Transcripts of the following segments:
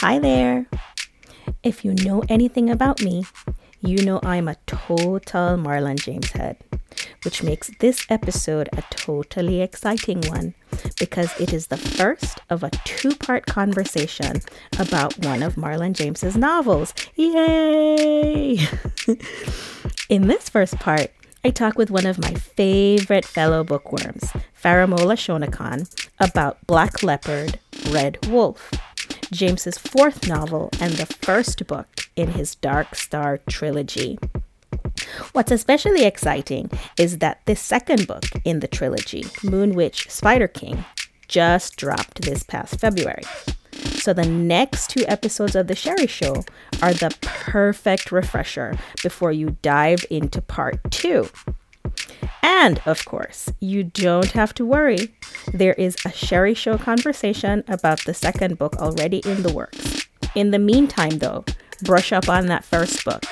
Hi there. If you know anything about me, you know I'm a total Marlon James head, which makes this episode a totally exciting one because it is the first of a two part conversation about one of Marlon James's novels. Yay! In this first part, I talk with one of my favorite fellow bookworms, Faramola Shonakan, about Black Leopard, Red Wolf, James's fourth novel and the first book in his Dark Star trilogy. What's especially exciting is that this second book in the trilogy, Moon Witch Spider King, just dropped this past February. So the next two episodes of The Sherry Show are the perfect refresher before you dive into part two. And of course, you don't have to worry. There is a Sherry Show conversation about the second book already in the works. In the meantime, though, brush up on that first book.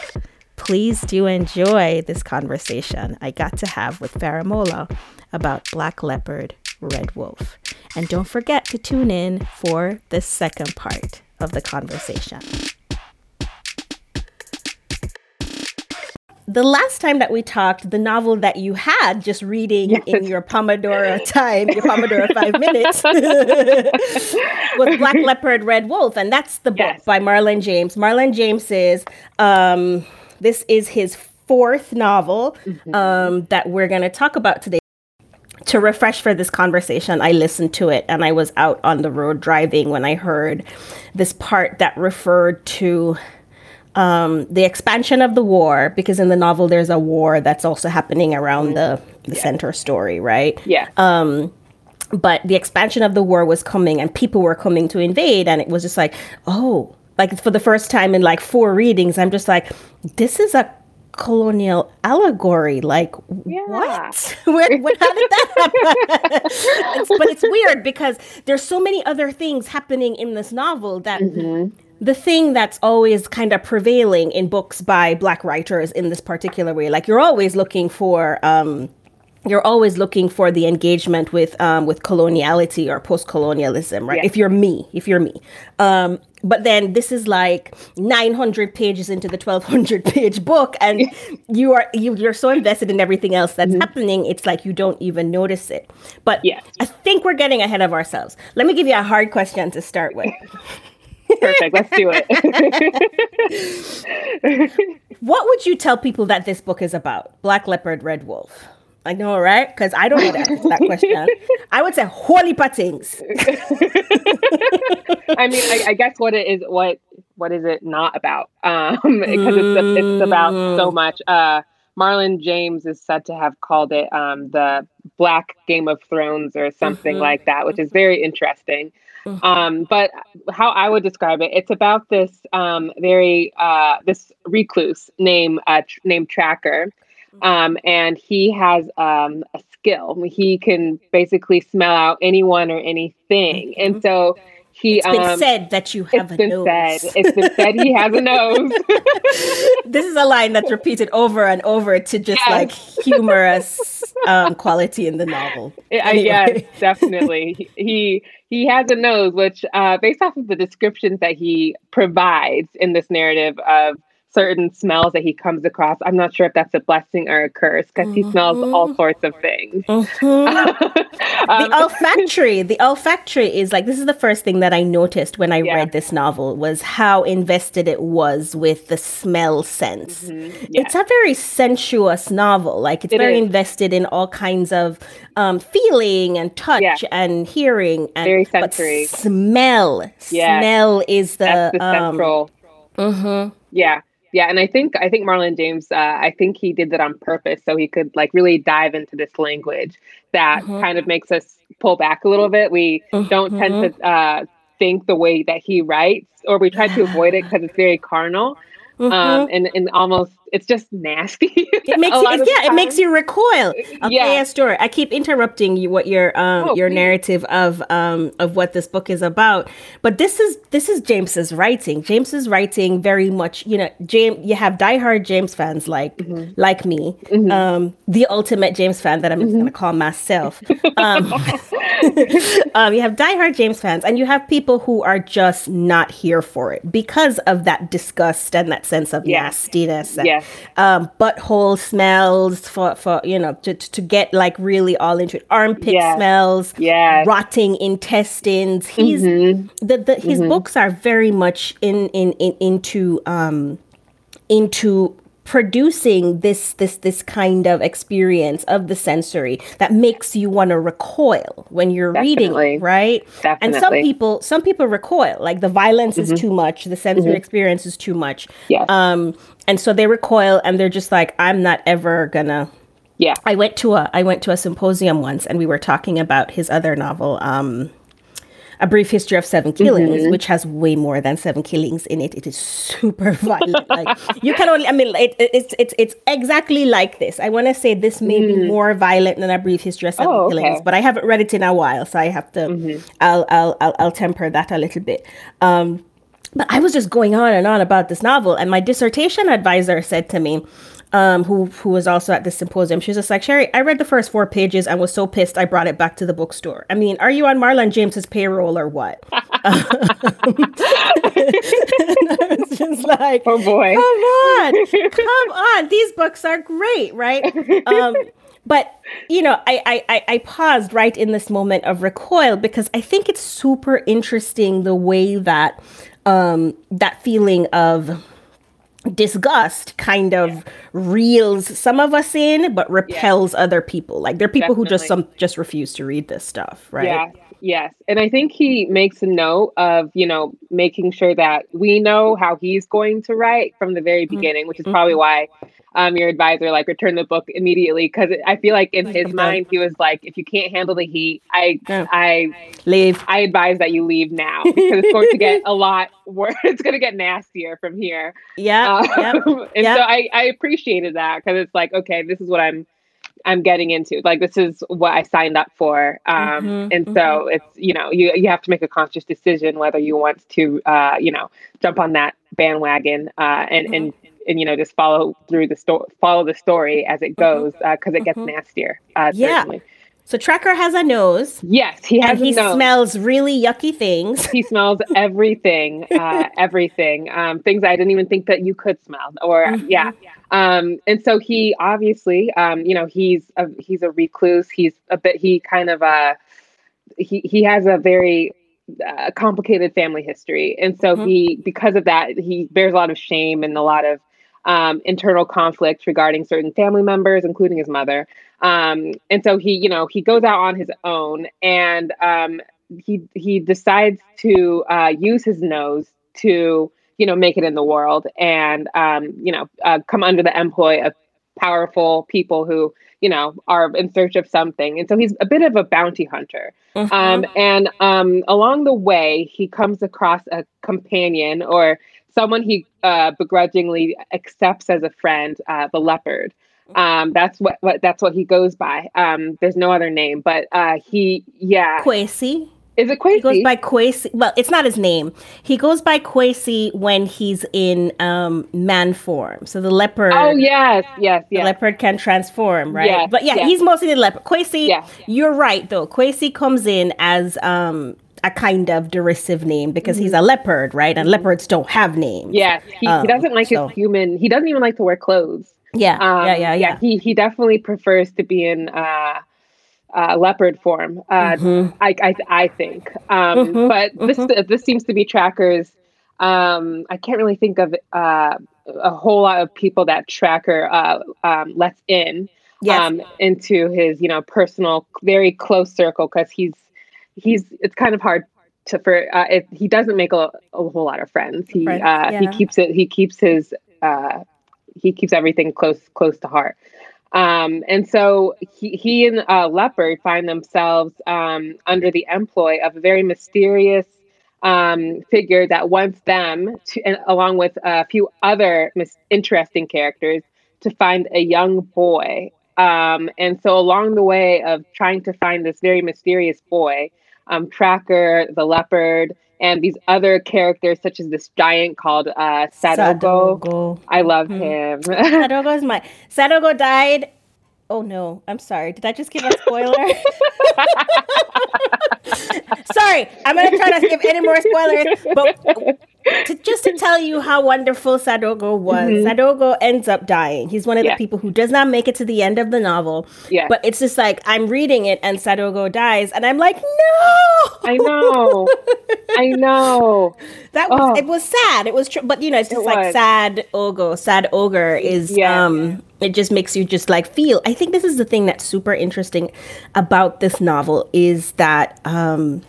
Please do enjoy this conversation I got to have with Faramola about Black Leopard, Red Wolf. And don't forget to tune in for the second part of the conversation. The last time that we talked, the novel that you had just reading yes. in your Pomodoro time, your Pomodoro five minutes, was Black Leopard, Red Wolf, and that's the book by Marlon James. Marlon James is um, this is his fourth novel mm-hmm. um, that we're going to talk about today. To refresh for this conversation, I listened to it and I was out on the road driving when I heard this part that referred to um, the expansion of the war, because in the novel there's a war that's also happening around the, the yeah. center story, right? Yeah. Um, but the expansion of the war was coming and people were coming to invade, and it was just like, oh, like for the first time in like four readings, I'm just like, this is a colonial allegory. Like, yeah. what? Where, when, how did that happen? but it's weird because there's so many other things happening in this novel that mm-hmm the thing that's always kind of prevailing in books by black writers in this particular way like you're always looking for um, you're always looking for the engagement with um, with coloniality or post-colonialism right yeah. if you're me if you're me um, but then this is like 900 pages into the 1200 page book and you are you, you're so invested in everything else that's mm-hmm. happening it's like you don't even notice it but yeah. i think we're getting ahead of ourselves let me give you a hard question to start with Perfect. Let's do it. what would you tell people that this book is about? Black Leopard, Red Wolf. I know, right? Because I don't know that, that question. I would say holy things. I mean, I, I, guess what it is, what what is it not about? Um, because it's it's about so mm. much. Uh, Marlon James is said to have called it um, the Black Game of Thrones or something mm-hmm. like that, which is very interesting. Mm-hmm. Um, but how I would describe it, it's about this um, very uh, this recluse named uh, tr- named Tracker, mm-hmm. um, and he has um, a skill. He can basically smell out anyone or anything, mm-hmm. and so he it's been um, said that you have a nose. Said, it's been said he has a nose. this is a line that's repeated over and over to just yes. like humorous um, quality in the novel. Anyway. Yes, definitely. He he has a nose, which uh, based off of the descriptions that he provides in this narrative of certain smells that he comes across. I'm not sure if that's a blessing or a curse because mm-hmm. he smells all mm-hmm. sorts of things. Mm-hmm. um, the olfactory, the olfactory is like this is the first thing that I noticed when I yeah. read this novel was how invested it was with the smell sense. Mm-hmm. Yes. It's a very sensuous novel. Like it's it very is. invested in all kinds of um, feeling and touch yeah. and hearing and very sensory. smell. Yeah. Smell is the, the um, central. Mm-hmm. Yeah yeah and i think i think marlon james uh, i think he did that on purpose so he could like really dive into this language that mm-hmm. kind of makes us pull back a little bit we don't tend to uh, think the way that he writes or we try to avoid it because it's very carnal mm-hmm. um, and and almost it's just nasty. it makes you, yeah, it makes you recoil. Okay, yeah. a story. I keep interrupting you. What your um oh, your please. narrative of um of what this book is about, but this is this is James's writing. James's writing very much. You know, James. You have diehard James fans like mm-hmm. like me, mm-hmm. um, the ultimate James fan that I'm mm-hmm. going to call myself. Um, um, you have diehard James fans, and you have people who are just not here for it because of that disgust and that sense of yeah. nastiness. Yeah. Um, butthole smells for, for you know to, to get like really all into it. Armpit yeah. smells, yeah, rotting intestines. He's mm-hmm. the, the his mm-hmm. books are very much in in, in into um into producing this this this kind of experience of the sensory that makes you want to recoil when you're Definitely. reading right Definitely. and some people some people recoil like the violence mm-hmm. is too much the sensory mm-hmm. experience is too much yeah um and so they recoil and they're just like i'm not ever gonna yeah i went to a i went to a symposium once and we were talking about his other novel um a Brief History of Seven Killings, mm-hmm. which has way more than seven killings in it. It is super violent. like you can only, I mean, it, it, it's it's it's exactly like this. I want to say this may mm. be more violent than a Brief History of Seven oh, Killings, but I haven't read it in a while, so I have to. Mm-hmm. I'll, I'll I'll I'll temper that a little bit. Um, but I was just going on and on about this novel, and my dissertation advisor said to me, um, who who was also at the symposium. She was just like, Sherry, I read the first four pages and was so pissed I brought it back to the bookstore. I mean, are you on Marlon James's payroll or what? it's just like, oh boy, come on, come on. These books are great, right? Um, but you know, I, I I paused right in this moment of recoil because I think it's super interesting the way that um, that feeling of disgust kind of yeah. reels some of us in but repels yeah. other people like there are people Definitely. who just some just refuse to read this stuff right yeah yes and i think he makes a note of you know making sure that we know how he's going to write from the very mm-hmm. beginning which is probably mm-hmm. why um, your advisor like return the book immediately because I feel like in his mind he was like, if you can't handle the heat, I yeah. I leave. I advise that you leave now because it's going to get a lot worse. It's going to get nastier from here. Yeah, um, yep. and yep. so I I appreciated that because it's like okay, this is what I'm I'm getting into. Like this is what I signed up for. Um, mm-hmm, and so mm-hmm. it's you know you you have to make a conscious decision whether you want to uh, you know jump on that bandwagon uh, and mm-hmm. and and you know just follow through the story follow the story as it mm-hmm. goes because uh, it gets mm-hmm. nastier uh, yeah certainly. So Tracker has a nose. Yes, he has. And he smells really yucky things. He smells everything, uh, everything, um, things I didn't even think that you could smell. Or mm-hmm. yeah, um, and so he obviously, um, you know, he's a he's a recluse. He's a bit. He kind of uh, he he has a very uh, complicated family history, and so mm-hmm. he because of that he bears a lot of shame and a lot of um, internal conflict regarding certain family members, including his mother. Um, and so he, you know, he goes out on his own and um, he he decides to uh, use his nose to, you know, make it in the world and, um, you know, uh, come under the employ of powerful people who, you know, are in search of something. And so he's a bit of a bounty hunter. Mm-hmm. Um, and um, along the way, he comes across a companion or someone he uh, begrudgingly accepts as a friend, uh, the leopard. Um, that's what, what that's what he goes by. Um, there's no other name, but uh, he yeah. Kwesi. Is it Kwesi? He goes by Kwesi. Well, it's not his name. He goes by Kwesi when he's in um, man form. So the leopard. Oh yes, yes, yes. The leopard can transform, right? Yes, but yeah, yes. he's mostly the leopard. Kwesi. Yeah. You're right though. Kwesi comes in as um, a kind of derisive name because mm-hmm. he's a leopard, right? And leopards don't have names. Yeah, he, um, he doesn't like so. his human. He doesn't even like to wear clothes. Yeah, um, yeah, yeah, yeah. He he definitely prefers to be in uh, uh, leopard form. Uh, mm-hmm. I, I I think. Um, mm-hmm. But this mm-hmm. this seems to be Tracker's. Um, I can't really think of uh, a whole lot of people that Tracker uh, um, lets in. Yes. Um, into his you know personal very close circle because he's he's it's kind of hard to for uh, it, he doesn't make a, a, whole lot of friends. He uh, yeah. he keeps it he keeps his uh, he keeps everything close close to heart. Um, and so he, he and uh, Leopard find themselves um, under the employ of a very mysterious um, figure that wants them to, and along with a few other mis- interesting characters, to find a young boy. Um, and so, along the way of trying to find this very mysterious boy, um, Tracker, the leopard, and these other characters, such as this giant called uh, Sadogo. Sadogo. I love mm-hmm. him. Sadogo is my Sadogo died Oh no, I'm sorry. Did I just give a spoiler? sorry, I'm gonna try not to give any more spoilers. But to, just to tell you how wonderful Sadogo was, mm-hmm. Sadogo ends up dying. He's one of yeah. the people who does not make it to the end of the novel. Yeah. But it's just like I'm reading it and Sadogo dies, and I'm like, no. I know. I know. That was oh. it. Was sad. It was, tr- but you know, it's just it like was. sad ogo. Sad ogre is yeah. um it just makes you just like feel i think this is the thing that's super interesting about this novel is that um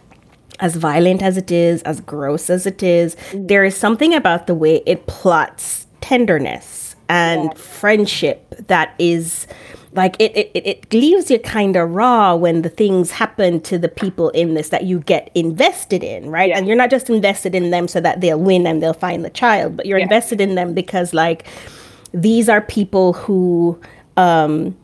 as violent as it is as gross as it is there is something about the way it plots tenderness and yeah. friendship that is like it, it, it leaves you kind of raw when the things happen to the people in this that you get invested in right yeah. and you're not just invested in them so that they'll win and they'll find the child but you're yeah. invested in them because like these are people who um,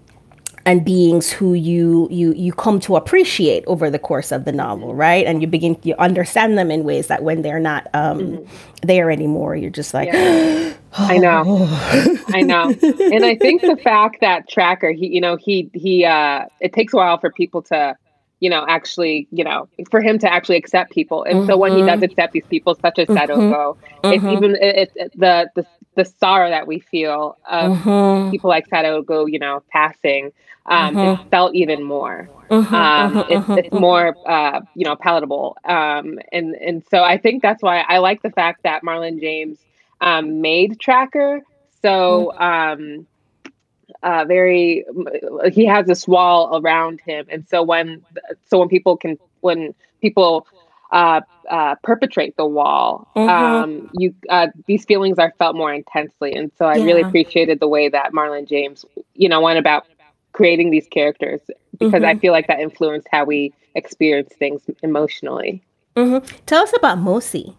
and beings who you you you come to appreciate over the course of the novel right and you begin you understand them in ways that when they're not um, mm-hmm. there anymore you're just like yeah. oh. i know i know and i think the fact that tracker he you know he he uh it takes a while for people to you know, actually, you know, for him to actually accept people. And mm-hmm. so when he does mm-hmm. accept these people, such as mm-hmm. Sadogo, mm-hmm. it's even it's it, the, the the sorrow that we feel of mm-hmm. people like Sadogo, you know, passing, um, mm-hmm. felt even more. Um, it's, it's more, uh, you know, palatable. Um, and and so I think that's why I like the fact that Marlon James um, made Tracker so um, uh, very he has this wall around him and so when so when people can when people uh, uh, perpetrate the wall mm-hmm. um, you uh, these feelings are felt more intensely and so i yeah. really appreciated the way that marlon james you know went about creating these characters because mm-hmm. i feel like that influenced how we experience things emotionally mm-hmm. tell us about mosi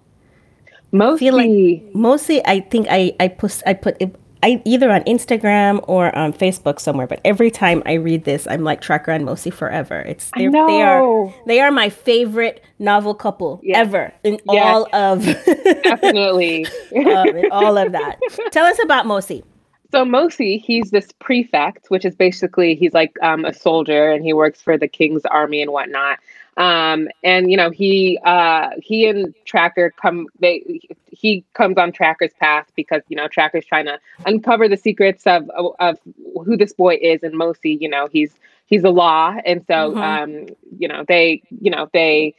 Mosi. I feel like Mosi, I think I I put I put I either on Instagram or on Facebook somewhere, but every time I read this, I'm like Tracker and Mosi forever. It's they are they are my favorite novel couple yes. ever in yes. all of definitely um, all of that. Tell us about Mosi. So Mosi, he's this prefect, which is basically he's like um, a soldier and he works for the king's army and whatnot. Um, and you know he uh, he and Tracker come they he comes on Tracker's path because you know Tracker's trying to uncover the secrets of of who this boy is and Mosi you know he's he's a law and so mm-hmm. um, you know they you know they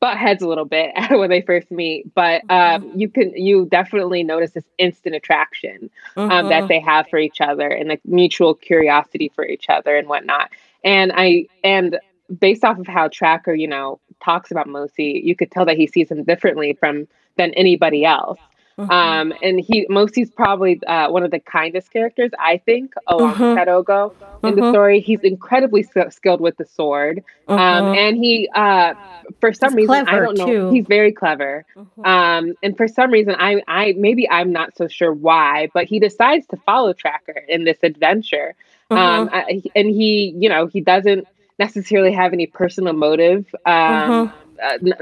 butt heads a little bit when they first meet but um, mm-hmm. you can you definitely notice this instant attraction um, mm-hmm. that they have for each other and like mutual curiosity for each other and whatnot and I and based off of how Tracker, you know, talks about Mosi, you could tell that he sees him differently from than anybody else. Mm-hmm. Um, and he Mosi's probably uh, one of the kindest characters, I think, along mm-hmm. with Sadogo in the mm-hmm. story. He's incredibly skilled with the sword, um, mm-hmm. and he, uh, for some he's reason, I don't know, too. he's very clever. Mm-hmm. Um, and for some reason, I, I maybe I'm not so sure why, but he decides to follow Tracker in this adventure. Um, I, and he, you know, he doesn't necessarily have any personal motive um, mm-hmm. uh,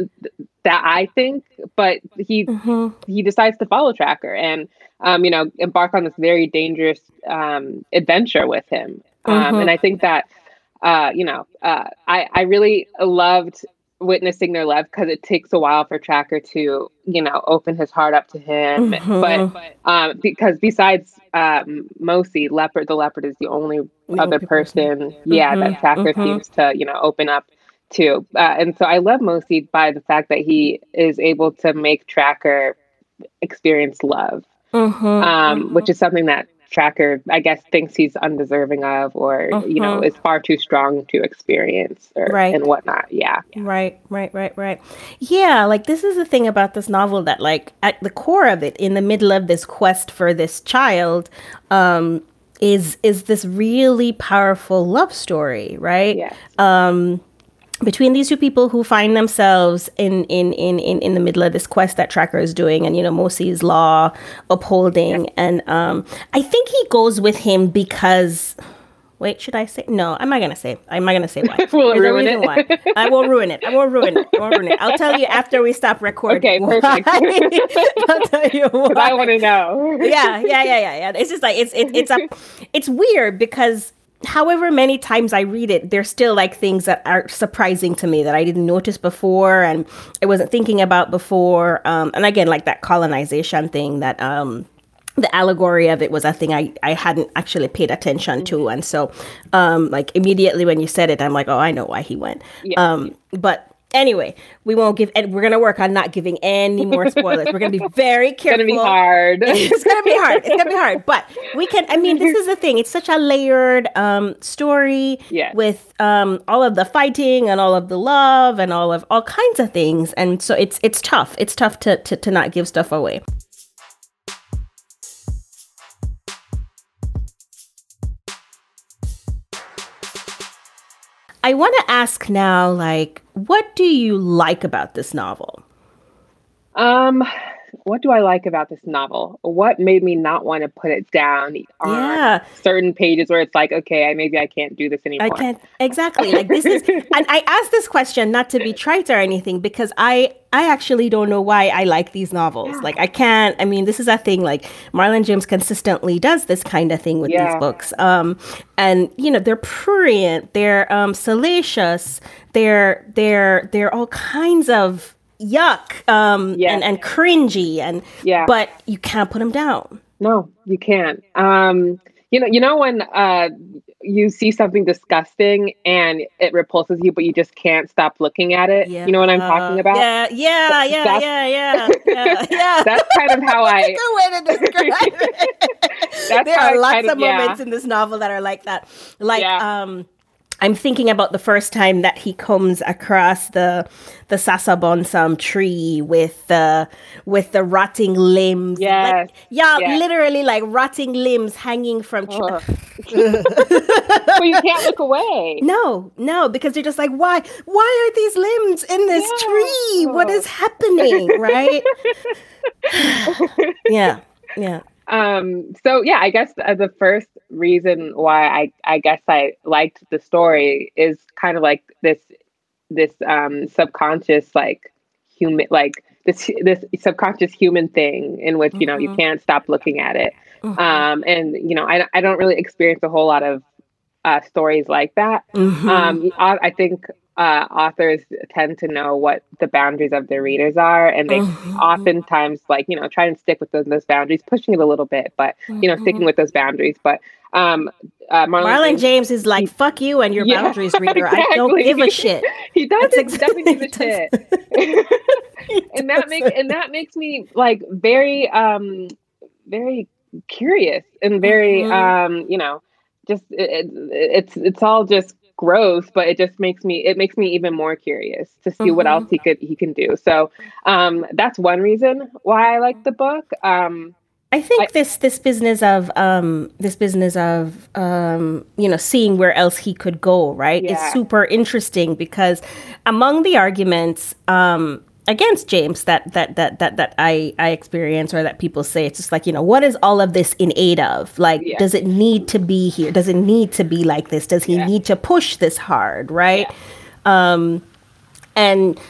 that I think, but he mm-hmm. he decides to follow Tracker and um, you know embark on this very dangerous um, adventure with him. Um, and mm-hmm. I think that uh, you know uh, I I really loved witnessing their love because it takes a while for Tracker to, you know, open his heart up to him. Mm-hmm. But um, because besides um, Mosi, leopard, the leopard is the only the other person, person. yeah, mm-hmm. that Tracker mm-hmm. seems to, you know, open up to. Uh, and so I love Mosi by the fact that he is able to make Tracker experience love, mm-hmm. um, which is something that tracker i guess thinks he's undeserving of or uh-huh. you know uh-huh. is far too strong to experience or right. and whatnot yeah right right right right yeah like this is the thing about this novel that like at the core of it in the middle of this quest for this child um is is this really powerful love story right yes. um between these two people who find themselves in in in in, in the middle of this quest that Tracker is doing, and you know Mosi's law upholding, and um, I think he goes with him because. Wait, should I say no? I'm not gonna say. I'm not gonna say why. we'll ruin it. Why. I will ruin it. I will ruin it. I will ruin it. I'll tell you after we stop recording. Okay, perfect. I'll tell you why. I want to know. yeah, yeah, yeah, yeah, yeah. It's just like it's it, it's a it's weird because however many times I read it, there's still like things that are surprising to me that I didn't notice before and I wasn't thinking about before. Um, and again, like that colonization thing that um, the allegory of it was a thing I, I hadn't actually paid attention to. And so, um, like immediately when you said it, I'm like, oh, I know why he went. Yeah. Um, but Anyway, we won't give, and we're gonna work on not giving any more spoilers. we're gonna be very careful. It's gonna be hard. it's gonna be hard. It's gonna be hard, but we can. I mean, this is the thing. It's such a layered um, story yes. with um, all of the fighting and all of the love and all of all kinds of things, and so it's it's tough. It's tough to to, to not give stuff away. I want to ask now, like, what do you like about this novel? Um, what do I like about this novel? What made me not want to put it down yeah. certain pages where it's like, okay, I, maybe I can't do this anymore. I can't exactly like this is, and I asked this question not to be trite or anything because I I actually don't know why I like these novels. Yeah. Like I can't. I mean, this is a thing. Like Marlon James consistently does this kind of thing with yeah. these books. Um, and you know they're prurient, they're um salacious, they're they're they're all kinds of yuck um yes. and and cringy and yeah. but you can't put them down. No you can't. Um you know you know when uh you see something disgusting and it repulses you but you just can't stop looking at it? Yeah. you know what i'm talking about? Yeah yeah yeah that's, yeah yeah yeah yeah. That's kind of how i good way to describe it. There are lots of, moments yeah. in this novel that are like that. Like um I'm thinking about the first time that he comes across the the sasabonsum tree with the with the rotting limbs. Yes. Like, yeah, yes. literally like rotting limbs hanging from. Tr- but you can't look away. No, no, because you're just like, why? Why are these limbs in this yeah. tree? What is happening? Right? yeah, yeah um so yeah i guess uh, the first reason why i i guess i liked the story is kind of like this this um subconscious like human like this this subconscious human thing in which you know mm-hmm. you can't stop looking at it mm-hmm. um and you know i, I don't really experience a whole lot of uh, stories like that mm-hmm. um I, I think uh, authors tend to know what the boundaries of their readers are, and they mm-hmm. oftentimes like you know try and stick with those, those, boundaries, pushing it a little bit, but you know sticking mm-hmm. with those boundaries. But um, uh, Marlon, Marlon James, James, is like, "Fuck you and your yeah, boundaries, reader. Exactly. I don't give a shit." he does That's doesn't give a shit, and that makes and that makes me like very um very curious and very mm-hmm. um you know just it, it, it's it's all just gross, but it just makes me it makes me even more curious to see mm-hmm. what else he could he can do. So um, that's one reason why I like the book. Um, I think I, this this business of um, this business of um, you know seeing where else he could go right yeah. is super interesting because among the arguments um, against James that that that that that I I experience or that people say it's just like you know what is all of this in aid of like yeah. does it need to be here does it need to be like this does he yeah. need to push this hard right yeah. um and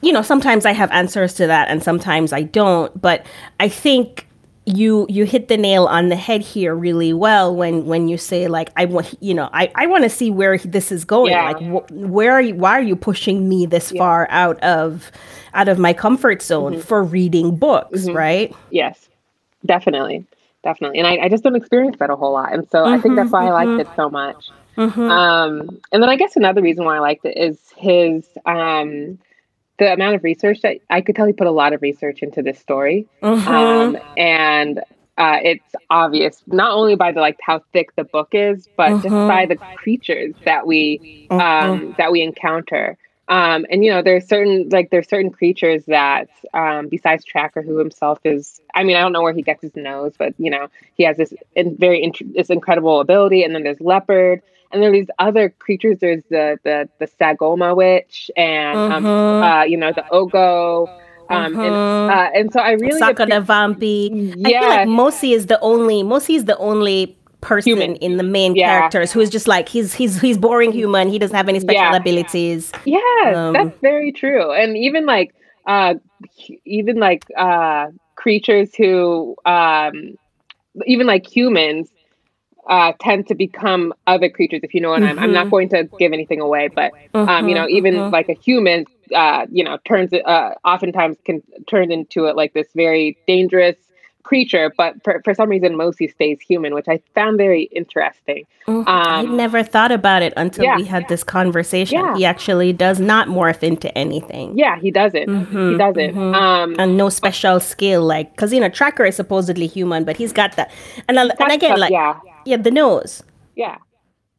you know sometimes I have answers to that and sometimes I don't but I think you you hit the nail on the head here really well when when you say like I want you know I I want to see where this is going yeah. like wh- where are you why are you pushing me this yeah. far out of out of my comfort zone mm-hmm. for reading books mm-hmm. right yes definitely definitely and I, I just don't experience that a whole lot and so mm-hmm, I think that's why I liked it mm-hmm. so much mm-hmm. um and then I guess another reason why I liked it is his um the amount of research that I could tell he put a lot of research into this story. Mm-hmm. Um, and uh, it's obvious not only by the like how thick the book is, but just by the creatures that we um, that we encounter. Um, and you know, there's certain like there's certain creatures that um, besides Tracker, who himself is, I mean, I don't know where he gets his nose, but you know, he has this in, very int- this incredible ability. And then there's leopard, and there are these other creatures. There's the the the Sangoma witch, and um, uh, you know, the Ogo. Um, and, uh, and so I really Saka the Vampi. I feel like Mosi is the only Mosi is the only person Human. in the main Yeah. characters who is just like he's he's he's boring human. He doesn't have any special Yeah. abilities. Yes, Um, that's very true. And even like uh even like uh creatures who um even like humans uh tend to become other creatures if you know what I'm I'm not going to give anything away, but um you know even like a human uh you know turns uh oftentimes can turn into it like this very dangerous creature but for, for some reason Mosi stays human which I found very interesting. I Um, never thought about it until yeah. we had this conversation. Yeah. He actually does not morph into anything. yeah, he doesn't. he doesn't. Um And no special skill, like, because you know, Tracker is supposedly human, but he's got that. And, and again, like, yeah. Yeah, the nose. Yeah.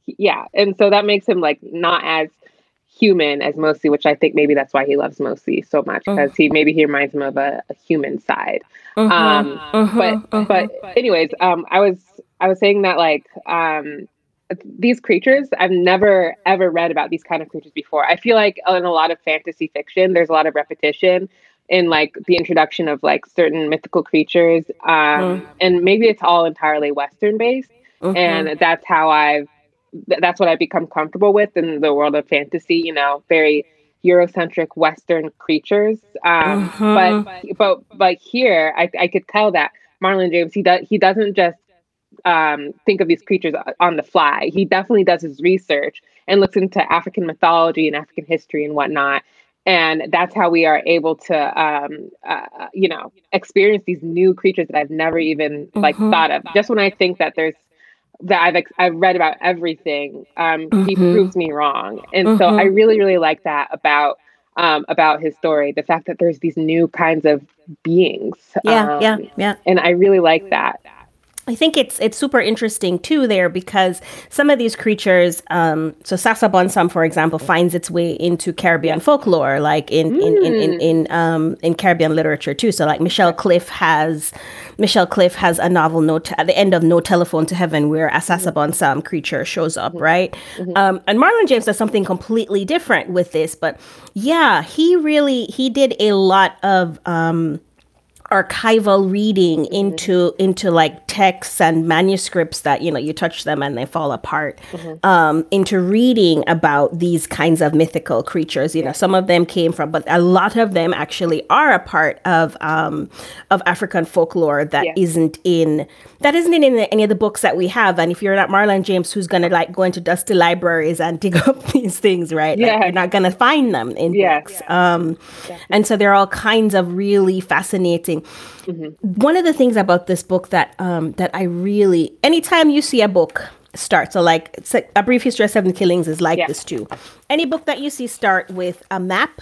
Yeah. And so that makes him like not as human as Mosi, which I think maybe that's why he loves Mosi so much because he maybe he reminds him of a, a human side. Um, but but anyways, um, I was I was saying that like um, these creatures I've never ever read about these kind of creatures before. I feel like in a lot of fantasy fiction, there's a lot of repetition in like the introduction of like certain mythical creatures, um, and maybe it's all entirely Western based, and that's how I've that's what I've become comfortable with in the world of fantasy. You know, very Eurocentric Western creatures. Um, But but but here, I, I could tell that Marlon James he does he doesn't just um, think of these creatures on the fly. He definitely does his research and looks into African mythology and African history and whatnot. And that's how we are able to, um, uh, you know, experience these new creatures that I've never even like thought of. Just when I think that there's that I've ex- I've read about everything, um, he proves me wrong. And so I really really like that about um, about his story. The fact that there's these new kinds of beings. Yeah, um, yeah, yeah. And I really like that. I think it's it's super interesting too there because some of these creatures, um, so Sasa Bonsam, for example, finds its way into Caribbean folklore, like in in in in, in, um, in Caribbean literature too. So like Michelle Cliff has Michelle Cliff has a novel no Te- at the end of No Telephone to Heaven where a Sasa Bonsam creature shows up, right? Um, and Marlon James does something completely different with this, but yeah, he really he did a lot of um, archival reading into into like texts and manuscripts that you know you touch them and they fall apart um into reading about these kinds of mythical creatures you know some of them came from but a lot of them actually are a part of um of african folklore that Yeah. not in that isn't in any of the books that we have and if you're not marlon james who's gonna like go into dusty libraries and dig up these things right like, Yeah. you're not gonna find them in Yes. books um, and so there are all kinds of really fascinating. Mm-hmm. One of the things about this book that um, that I really, anytime you see a book start, so like it's like a brief history of seven killings is like Yeah. this too. Any book that you see start with a map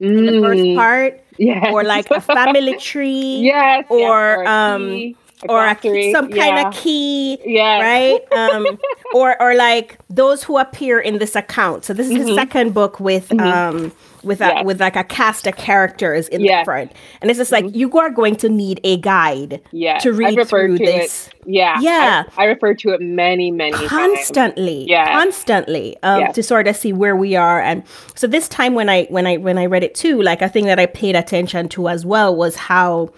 in the first part, Mm. Yes. or like a family tree, Yes. yes, or a um, or a, glossary, some kind yeah. of key, Yes. right? Um, or or like those who appear in this account. So this is the second book with um with a, Mm-hmm. Yes. with like a cast of characters in the Yes. Mm-hmm. front, and it's just like you are going to need a guide Yes. to read through to this. It. Yeah. Yeah. I, I referred to it many, many times. constantly Yes. constantly um, Yes. to sort of see where we are and so this time when i when i when i read it too like a thing that i paid attention to as well was how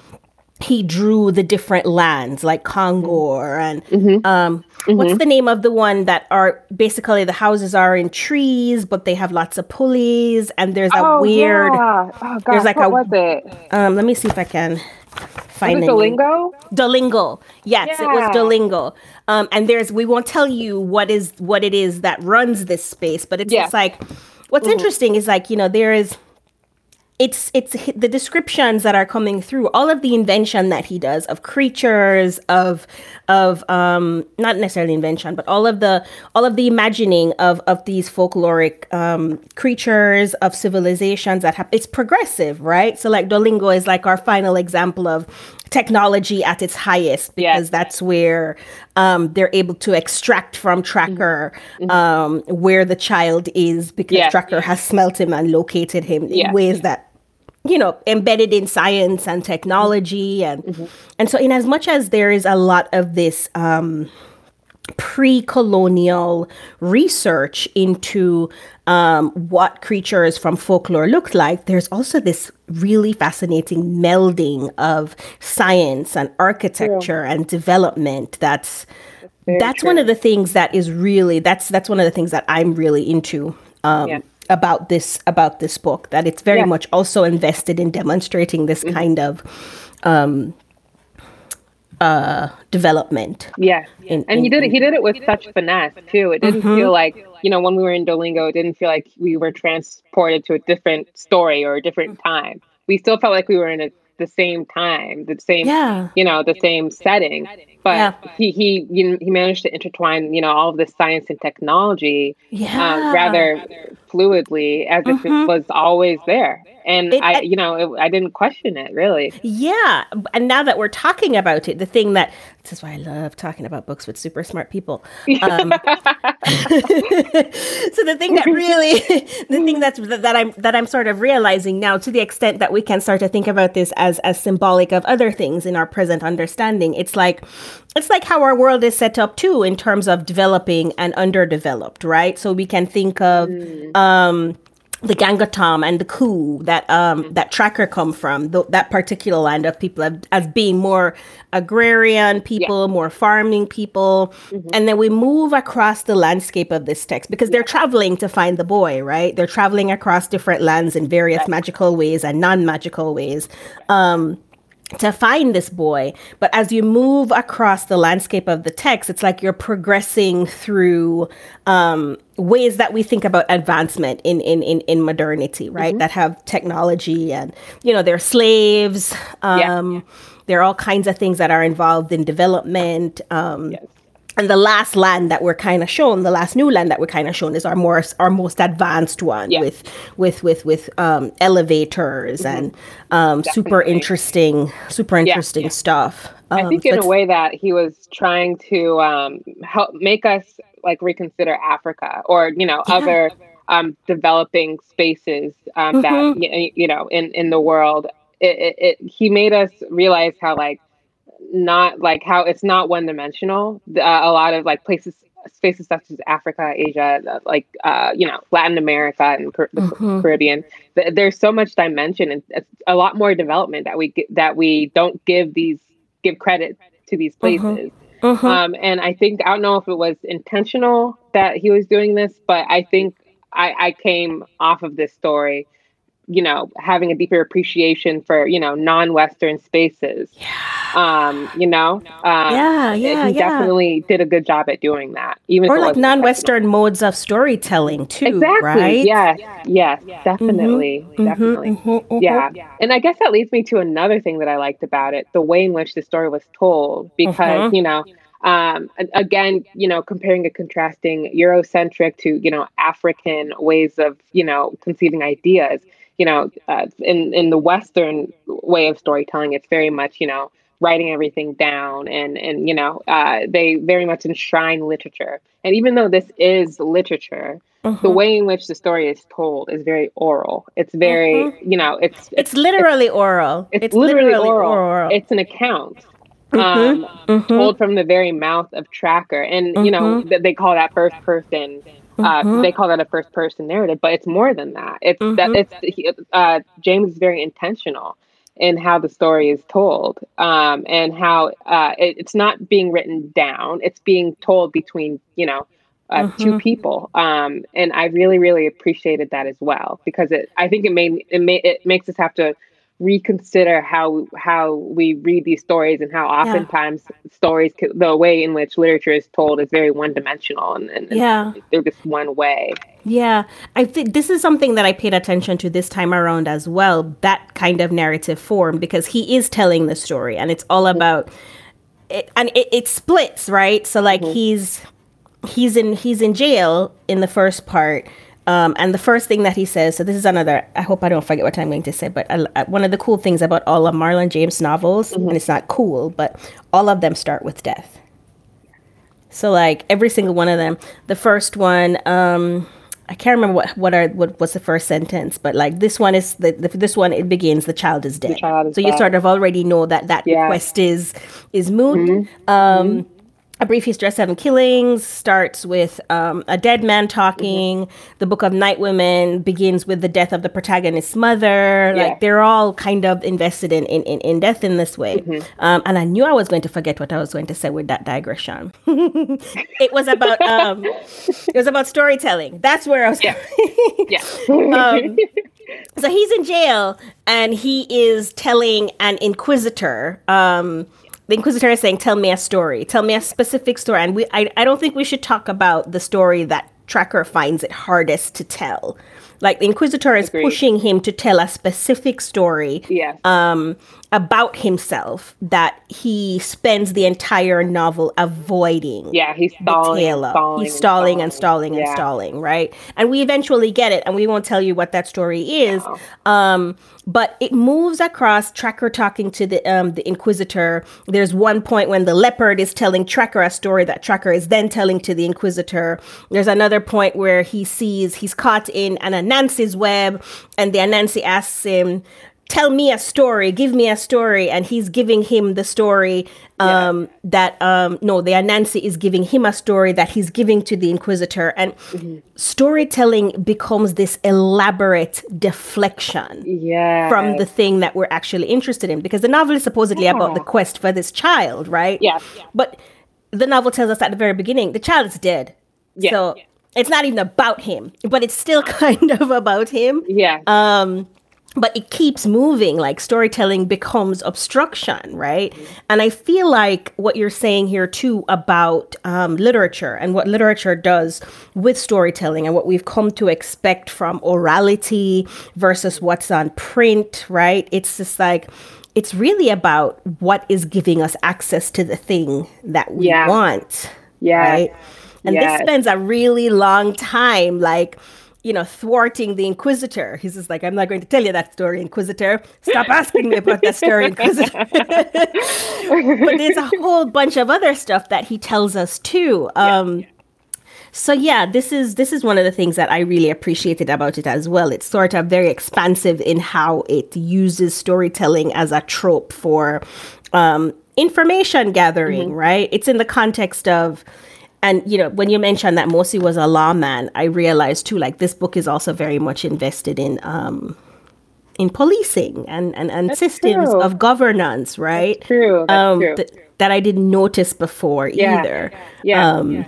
he drew the different lands like Kongor and Mm-hmm. um what's the name of the one that are basically the houses are in trees but they have lots of pulleys and there's a Oh, weird Yeah. Oh, there's like what a- was it? um let me see if i can find the. Dolingo? Dolingo. Yes, it was Yeah. Dolingo. Um, and there's we won't tell you what is what it is that runs this space, but it's Yeah. just like what's interesting is like you know there is it's it's the descriptions that are coming through all of the invention that he does of creatures of of um not necessarily invention but all of the all of the imagining of of these folkloric um creatures of civilizations that have it's progressive right so like Dolingo is like our final example of technology at its highest because Yes. that's where um, they're able to extract from Tracker um, where the child is because Yes. Tracker has smelt him and located him in Yes. ways that you know embedded in science and technology and and so in as much as there is a lot of this um pre-colonial research into um, what creatures from folklore looked like there's also this really fascinating melding of science and architecture and development that's Very that's one of the things that is really that's that's one of the things that i'm really into um, Yeah. About this about this book that it's very Yeah. much also invested in demonstrating this kind of um, uh, development Yeah, In- and he did it. He did it with such finesse too. It didn't Mm-hmm. feel like you know when we were in Dolingo, it didn't feel like we were transported to a different story or a different time. We still felt like we were in a, the same time, the same, Yeah. you know, the same setting. But Yeah. he he you know, he managed to intertwine you know all of the science and technology Yeah. Mm-hmm. uh, rather fluidly as if it was always there. And It- I, you know, it, I didn't question it really. Yeah, and now that we're talking about it, the thing that this is why I love talking about books with super smart people. Um, so the thing that really, the thing that's that I'm that I'm sort of realizing now, to the extent that we can start to think about this as as symbolic of other things in our present understanding, it's like it's like how our world is set up too in terms of developing and underdeveloped, right? So we can think of. Um, the Gangatom and the Ku that um that tracker come from th- that particular land of people as, as being more agrarian people, more farming people, and then we move across the landscape of this text because they're traveling to find the boy, right? They're traveling across different lands in various magical ways and non-magical ways. Um, to find this boy. But as you move across the landscape of the text, it's like you're progressing through um, ways that we think about advancement in in in, in modernity, right? That have technology and you know they're slaves. Yeah. Um, There are all kinds of things that are involved in development. Um, Yes. And the last land that we're kind of shown, the last new land that we're kind of shown, is our more our most advanced one Yeah. with with with with um, elevators and um, super interesting, super interesting stuff. Um, I think in a way that he was trying to um, help make us like reconsider Africa or you know other um, developing spaces um, that Mm-hmm. y- you know in in the world. It, it, it he made us realize how like not like how it's not one dimensional. Uh, a lot of like places spaces such as Africa, Asia, uh, like uh, you know Latin America and Car- the Mm-hmm. Caribbean. Th- There's so much dimension and it's a lot more development that we get, that we don't give these give credit to these places. Mhm. Um, and I think I don't know if it was intentional that he was doing this, but I think I, I came off of this story, you know, having a deeper appreciation for you know non-Western spaces. Um, you know, um, Yeah, yeah, he yeah. definitely did a good job at doing that, even or like non-Western modes of storytelling too, Exactly. right? Yes. Yes. Definitely. Definitely. mhm, mhm. Yeah. And I guess that leads me to another thing that I liked about it the way in which the story was told. Because, Mhm. you know, um, again, you know, comparing and contrasting Eurocentric to, you know, African ways of, you know, conceiving ideas. You know, uh, in in the Western way of storytelling, it's very much, you know, writing everything down and and you know uh, they very much enshrine literature and even though this is literature the Mhm. way in which the story is told is very oral it's very you know it's It's literally oral. it's, literally, oral. it's an account um, Mhm. told from the very mouth of tracker and you know Mhm. th- they call that first person uh, they call that a first person narrative but it's more than that it's that it's uh, james is very intentional in how the story is told um, and how uh, it, it's not being written down it's being told between you know uh, two Mhm. people um, and i really really appreciated that as well because it i think it made it, may, it makes us have to reconsider how how we read these stories and how oftentimes stories the way in which literature is told is very one dimensional and, and and Yeah. they're just one way Yeah, I think this is something that I paid attention to this time around as well. That kind of narrative form because he is telling the story, and it's all mm-hmm. about, it, and it, it splits right. So like mm-hmm. he's he's in he's in jail in the first part, Um, and the first thing that he says, so this is another, I hope I don't forget what I'm going to say, but I, I, one of the cool things about all of Marlon James novels, mm-hmm. and it's not cool, but all of them start with death. So like every single one of them, the first one, um, I can't remember what what are what was the first sentence, but like this one is the, the this one it begins the child is dead. Child is so dead. you sort of already know that that yeah. request is is moot. Mm-hmm. Um, mm-hmm. A Brief History of Seven Killings starts with um, a dead man talking. Mm-hmm. The Book of Night Women begins with the death of the protagonist's mother. Yeah. Like they're all kind of invested in in, in, in death in this way. Mm-hmm. Um, and I knew I was going to forget what I was going to say with that digression. it was about um, it was about storytelling. That's where I was. Yeah. yeah. um, so he's in jail and he is telling an inquisitor um, the inquisitor is saying, "Tell me a story. Tell me a specific story." And we, I, I don't think we should talk about the story that Tracker finds it hardest to tell. Like the Inquisitor is Agreed. pushing him to tell a specific story yeah. um, about himself that he spends the entire novel avoiding. Yeah, he's stalling. stalling he's stalling and stalling and stalling, and, stalling, right? And we eventually get it, and we won't tell you what that story is. No. Um, but it moves across Tracker talking to the um, the Inquisitor. There's one point when the leopard is telling Tracker a story that Tracker is then telling to the Inquisitor. There's another point where he sees he's caught in an Anansi's web, and Anansi asks him, tell me a story give me a story and he's giving him the story um, yeah. that um, no Anansi is giving him a story that he's giving to the inquisitor and mm-hmm. storytelling becomes this elaborate deflection yes. from the thing that we're actually interested in because the novel is supposedly yeah. about the quest for this child right yeah. but the novel tells us at the very beginning the child is dead yeah. so it's not even about him but it's still kind of about him. Yeah. Um but it keeps moving like storytelling becomes obstruction right? And i feel like what you're saying here too about um, literature and what literature does with storytelling and what we've come to expect from orality versus what's on print right? It's just like it's really about what is giving us access to the thing that we yeah. want yeah. right and yes. this spends a really long time like you know, thwarting the Inquisitor. He's just like, I'm not going to tell you that story, Inquisitor. Stop asking me about that story, Inquisitor. but there's a whole bunch of other stuff that he tells us too. Um, yeah. So yeah, this is this is one of the things that I really appreciated about it as well. It's sort of very expansive in how it uses storytelling as a trope for um, information gathering. Mm-hmm. Right? It's in the context of and you know when you mentioned that Mosi was a lawman, I realized too like this book is also very much invested in um in policing and and, and systems true. of governance, right? That's true. That's um, true. Th- that I didn't notice before yeah. either. Yeah. Um,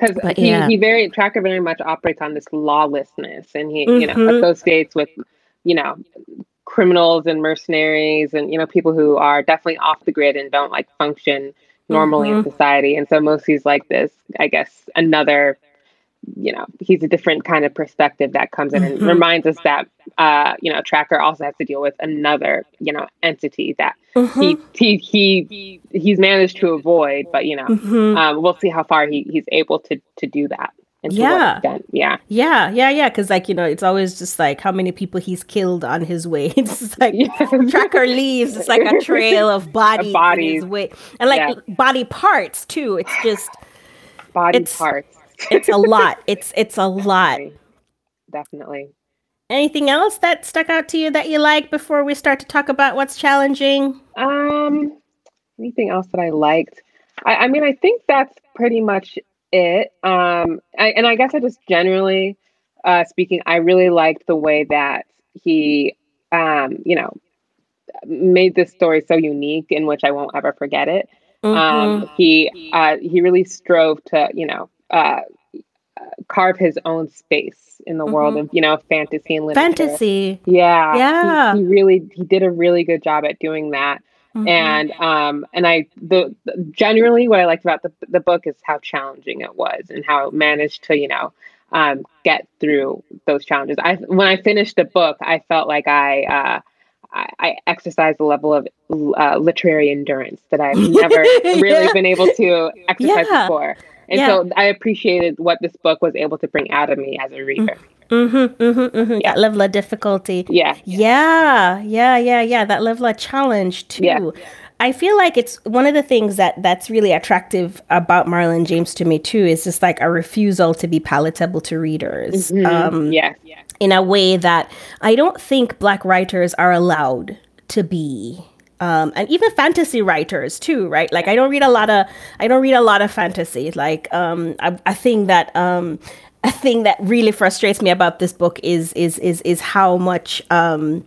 because he, yeah. he very tracker very much operates on this lawlessness and he mm-hmm. you know mm-hmm. associates with you know criminals and mercenaries and you know people who are definitely off the grid and don't like function normally mm-hmm. in society. And so Mosi's like this, I guess, another, you know, he's a different kind of perspective that comes in mm-hmm. and reminds us that, uh, you know, Tracker also has to deal with another, you know, entity that mm-hmm. he, he, he, he's managed to avoid, but, you know, mm-hmm. um, we'll see how far he, he's able to, to do that yeah. Yeah. Yeah. Yeah. Yeah. Cause like, you know, it's always just like how many people he's killed on his way. It's like tracker leaves. It's like a trail of bodies. bodies. way. And like yeah. body parts too. It's just body it's, parts. it's a lot. It's it's a lot. Definitely. Anything else that stuck out to you that you like before we start to talk about what's challenging? Um anything else that I liked? I, I mean, I think that's pretty much it. Um, I, and I guess I just generally uh, speaking, I really liked the way that he, um, you know, made this story so unique in which I won't ever forget it. Um, mm-hmm. Um, he uh, he really strove to, you know, uh, carve his own space in the mm-hmm. world of you know fantasy and literature. Fantasy, yeah, yeah. He, he really he did a really good job at doing that. Mm-hmm. And um and I the, the, generally what I liked about the the book is how challenging it was and how it managed to you know um get through those challenges. I when I finished the book, I felt like I uh I, I exercised a level of uh, literary endurance that I've never really been able to exercise yeah. before. And yeah. so I appreciated what this book was able to bring out of me as a reader. Mm-hmm, mm-hmm, mm-hmm. Yeah. That level of difficulty. Yeah. Yeah. Yeah. Yeah. Yeah. That level of challenge too. Yeah. I feel like it's one of the things that that's really attractive about Marlon James to me too is just like a refusal to be palatable to readers. Mm-hmm. Um, yeah, yeah. In a way that I don't think black writers are allowed to be. Um, and even fantasy writers too, right? Like I don't read a lot of I don't read a lot of fantasy. Like um, I, I think that um, a thing that really frustrates me about this book is is is is how much um,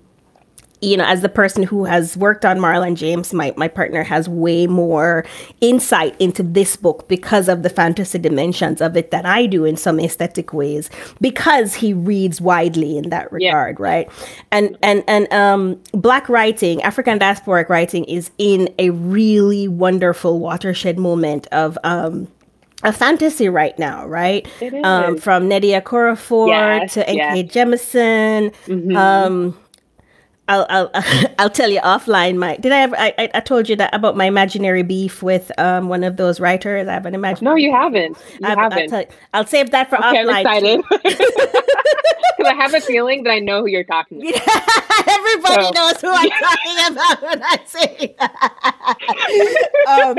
you know, as the person who has worked on Marlon James, my, my partner has way more insight into this book because of the fantasy dimensions of it than I do in some aesthetic ways, because he reads widely in that regard, yeah. right? And and and um black writing, African diasporic writing is in a really wonderful watershed moment of um a fantasy right now, right? Um, from Nnedi Okorafor yes, to N.K. Yes. Jemisin. Mm-hmm. Um, I'll, I'll I'll tell you offline. My did I ever? I, I told you that about my imaginary beef with um one of those writers. I have an imaginary. No, you haven't. You I've, haven't. I'll, I'll, save that for okay, offline. I'm excited because I have a feeling that I know who you're talking about. Everybody so. knows who I'm talking about when I say. um,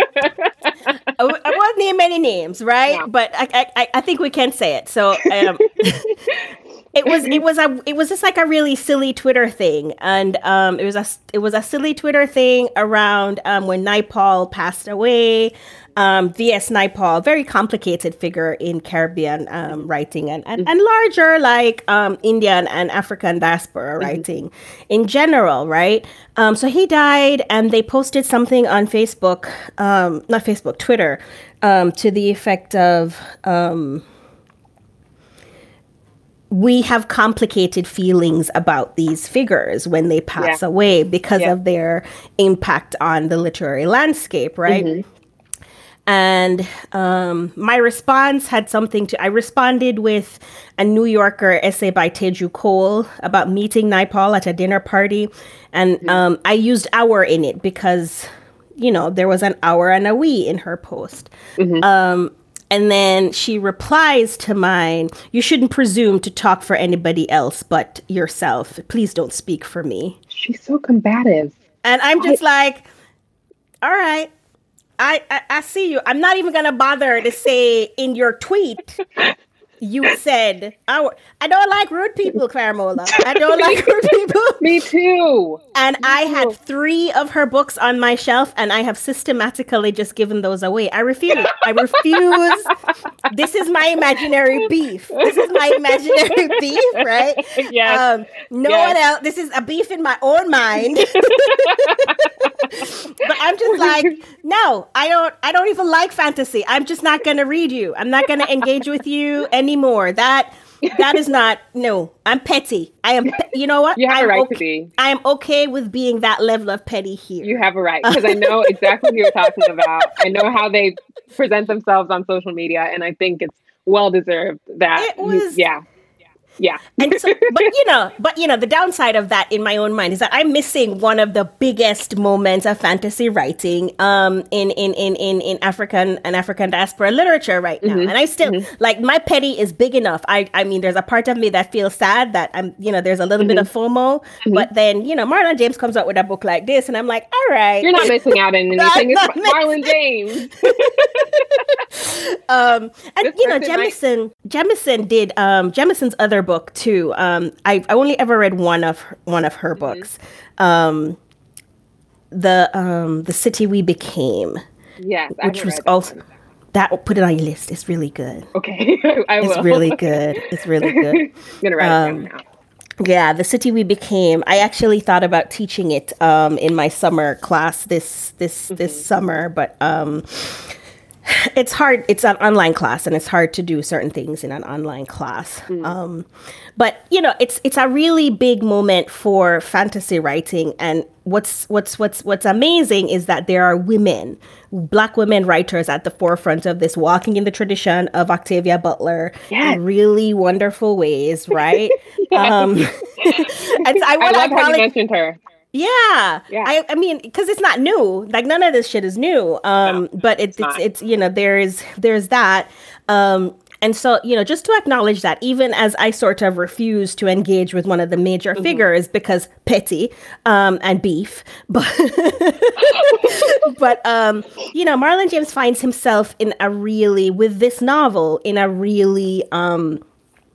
I, I won't name any names, right? But I, I I think we can say it. So um, it was it was a it was just like a really silly Twitter thing, and um, it was a it was a silly Twitter thing around um, when Naipaul passed away. Um, V.S. Naipaul, very complicated figure in Caribbean um, writing and, and, and larger like um, Indian and African diaspora mm-hmm. writing mm-hmm. in general, right? Um, so he died, and they posted something on Facebook, um, not Facebook, Twitter, um, to the effect of. Um, we have complicated feelings about these figures when they pass yeah. away because yeah. of their impact on the literary landscape, right? Mm-hmm. And um, my response had something to, I responded with a New Yorker essay by Teju Cole about meeting Naipaul at a dinner party. And mm-hmm. um, I used our in it because, you know, there was an our and a we in her post. Mm-hmm. Um, and then she replies to mine, You shouldn't presume to talk for anybody else but yourself. Please don't speak for me. She's so combative. And I'm just I... like, All right. I, I, I see you. I'm not even gonna bother to say in your tweet you said, oh, I don't like rude people, Faramola. I don't like rude people. Me too. And Me I too. had three of her books on my shelf, and I have systematically just given those away. I refuse. I refuse. this is my imaginary beef. This is my imaginary beef, right? Yes. Um, no yes. one else. This is a beef in my own mind. but I'm just like, no, I don't. I don't even like fantasy. I'm just not going to read you. I'm not going to engage with you anymore. That that is not no. I'm petty. I am. You know what? You have I'm a right okay, to be. I am okay with being that level of petty here. You have a right because I know exactly who you're talking about. I know how they present themselves on social media, and I think it's well deserved that. Was, you, yeah yeah. and so, but you know, but you know, the downside of that in my own mind is that I'm missing one of the biggest moments of fantasy writing um in in in in, in African and African diaspora literature right now. Mm-hmm. And I still mm-hmm. like my petty is big enough. I I mean there's a part of me that feels sad that I'm you know, there's a little mm-hmm. bit of mm-hmm. FOMO, mm-hmm. but then, you know, Marlon James comes out with a book like this and I'm like, all right. You're not missing out on anything. it's Marlon James. um and this you know, Jemisin might- Jemisin did um Jemisin's other book too. Um, I I only ever read one of her, one of her mm-hmm. books. Um, the um the city we became. Yeah, which was also one. that put it on your list. It's really good. Okay, I will. It's really good. It's really good. I'm gonna write um, it down now. Yeah, the city we became. I actually thought about teaching it um, in my summer class this this mm-hmm. this summer, but um, it's hard it's an online class and it's hard to do certain things in an online class mm. um, but you know it's it's a really big moment for fantasy writing and what's what's what's what's amazing is that there are women black women writers at the forefront of this walking in the tradition of octavia butler yes. in really wonderful ways right um so I, I love how you mentioned her yeah. Yeah. I, I mean, because it's not new. Like none of this shit is new. Um, no, but it, it's, it's, it's, you know, there's, there's that. Um, and so you know just to acknowledge that even as i sort of refuse to engage with one of the major mm-hmm. figures because petty um, and beef but but um, you know marlon james finds himself in a really with this novel in a really um,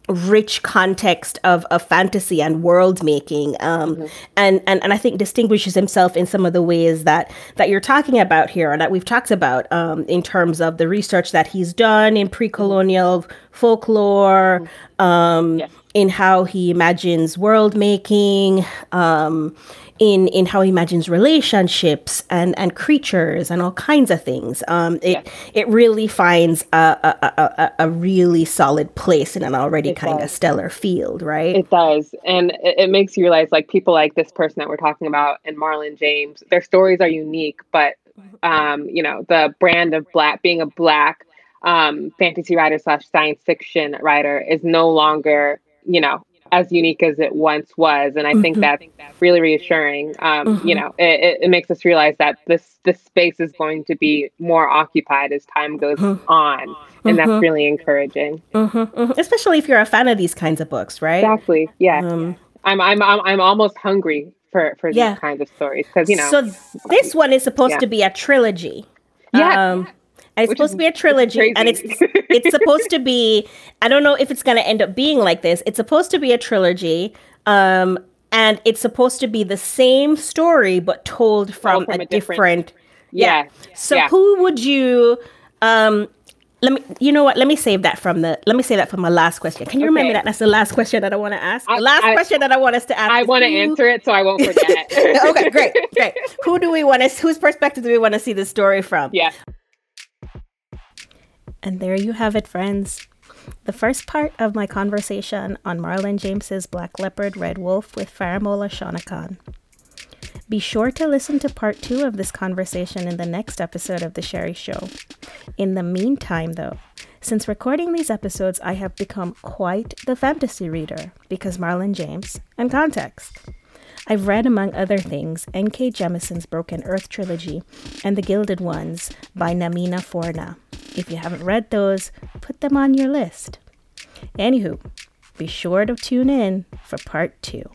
rich context of, of fantasy and world making um, mm-hmm. and, and and I think distinguishes himself in some of the ways that that you're talking about here and that we've talked about um, in terms of the research that he's done in pre-colonial folklore mm-hmm. um, yes. in how he imagines world making um, in in how he imagines relationships and and creatures and all kinds of things. Um, it yeah. it really finds a, a, a, a, really solid place in an already kind of stellar field, right? It does, and it, it, makes you realize like people like this person that we're talking about and Marlon James, their stories are unique, but um, you know the brand of black being a black um, fantasy writer slash science fiction writer is no longer you know as unique as it once was. And I mm-hmm. think that's really reassuring. Um, mm-hmm. You know, it, it, makes us realize that this this space is going to be more occupied as time goes mm-hmm. on. And that's mm-hmm. really encouraging. Mm-hmm. Mm-hmm. Especially if you're a fan of these kinds of books, right? Exactly. Yeah. Um, I'm, I'm, I'm, I'm almost hungry for, for yeah. these kinds of stories because, you know. So this one is supposed yeah. to be a trilogy. Yeah. Um, and it's supposed is, to be a trilogy and it's it's supposed to be i don't know if it's going to end up being like this it's supposed to be a trilogy um and it's supposed to be the same story but told from, from a, a, different, different yeah. yeah. so yeah. who would you um let me you know what let me save that from the let me say that for my last question can you okay. remember that that's the last question that i want to ask the last I, question that i want us to ask i want to answer it so i won't forget okay great great who do we want to whose perspective do we want to see the story from yeah and there you have it, friends. The first part of my conversation on Marlon James's Black Leopard Red Wolf with Faramola Shanakan. Be sure to listen to part two of this conversation in the next episode of The Sherry Show. In the meantime, though, since recording these episodes, I have become quite the fantasy reader because Marlon James and context. I've read, among other things, N.K. Jemisin's Broken Earth trilogy and The Gilded Ones by Namina Forna. If you haven't read those, put them on your list. Anywho, be sure to tune in for part two.